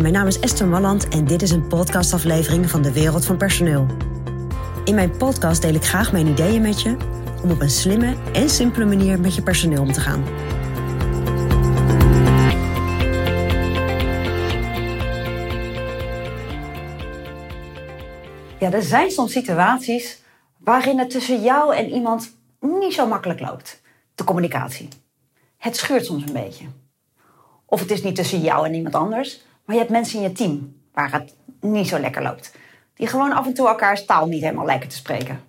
Mijn naam is Esther Malland en dit is een podcastaflevering van de Wereld van Personeel. In mijn podcast deel ik graag mijn ideeën met je om op een slimme en simpele manier met je personeel om te gaan. Ja, er zijn soms situaties waarin het tussen jou en iemand niet zo makkelijk loopt. De communicatie. Het schuurt soms een beetje. Of het is niet tussen jou en iemand anders, maar je hebt mensen in je team waar het niet zo lekker loopt. Die gewoon af en toe elkaars taal niet helemaal lijken te spreken.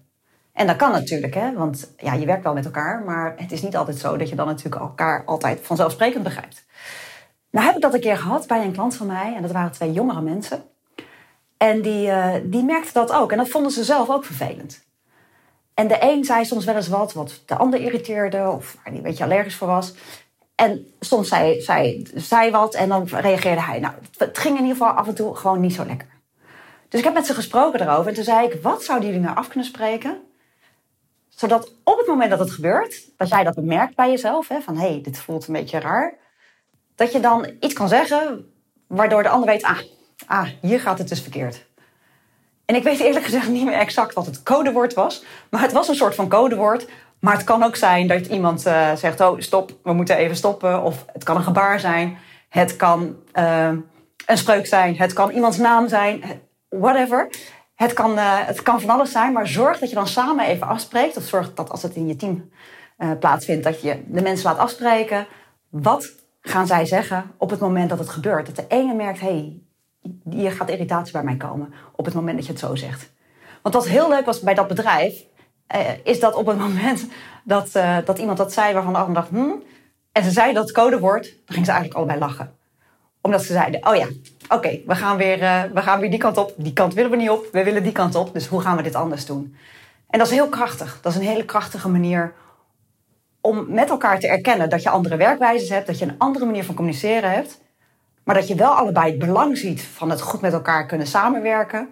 En dat kan natuurlijk, hè? want ja, je werkt wel met elkaar, maar het is niet altijd zo dat je dan natuurlijk elkaar altijd vanzelfsprekend begrijpt. Nou heb ik dat een keer gehad bij een klant van mij, en dat waren twee jongere mensen. En die, uh, die merkten dat ook, en dat vonden ze zelf ook vervelend. En de een zei soms wel eens wat, wat de ander irriteerde, of waar hij een beetje allergisch voor was. En soms zei, zei zij wat en dan reageerde hij. Nou, het ging in ieder geval af en toe gewoon niet zo lekker. Dus ik heb met ze gesproken erover. En toen zei ik, wat zouden jullie nou af kunnen spreken? Zodat op het moment dat het gebeurt, dat jij dat bemerkt bij jezelf. Hè, van, hé, hey, dit voelt een beetje raar. Dat je dan iets kan zeggen, waardoor de ander weet, ah, ah, hier gaat het dus verkeerd. En ik weet eerlijk gezegd niet meer exact wat het codewoord was. Maar het was een soort van codewoord maar het kan ook zijn dat iemand uh, zegt: Oh, stop, we moeten even stoppen. Of het kan een gebaar zijn. Het kan uh, een spreuk zijn. Het kan iemands naam zijn. Whatever. Het kan, uh, het kan van alles zijn. Maar zorg dat je dan samen even afspreekt. Of zorg dat als het in je team plaatsvindt, dat je de mensen laat afspreken. Wat gaan zij zeggen op het moment dat het gebeurt? Dat de ene merkt: hey, hier gaat irritatie bij mij komen. Op het moment dat je het zo zegt. Want wat heel leuk was bij dat bedrijf, uh, is dat op het moment dat, uh, dat iemand dat zei waarvan de ander dacht, hm, en ze zei dat het codewoord, dan gingen ze eigenlijk allebei lachen. Omdat ze zeiden, oh ja, oké, we, gaan weer, uh, we gaan weer die kant op. Die kant willen we niet op, we willen die kant op. Dus hoe gaan we dit anders doen? En dat is heel krachtig. Dat is een hele krachtige manier om met elkaar te erkennen dat je andere werkwijzes hebt, dat je een andere manier van communiceren hebt, maar dat je wel allebei het belang ziet van het goed met elkaar kunnen samenwerken.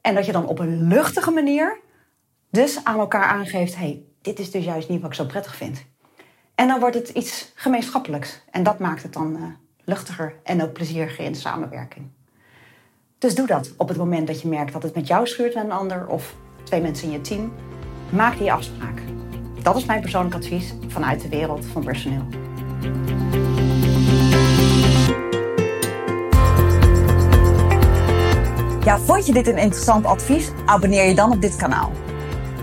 En dat je dan op een luchtige manier dus aan elkaar aangeeft: hey, dit is dus juist niet wat ik zo prettig vind. En dan wordt het iets gemeenschappelijks. En dat maakt het dan uh, luchtiger en ook plezieriger in de samenwerking. Dus doe dat op het moment dat je merkt dat het met jou schuurt met een ander of twee mensen in je team. Maak die afspraak. Dat is mijn persoonlijk advies vanuit de wereld van personeel. Ja, vond je dit een interessant advies? Abonneer je dan op dit kanaal.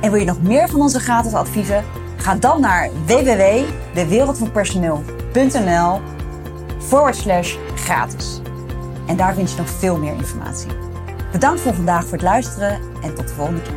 En wil je nog meer van onze gratis adviezen? Ga dan naar www.dewereldvanpersoneel.nl forward slash gratis. En daar vind je nog veel meer informatie. Bedankt voor vandaag voor het luisteren en tot de volgende keer.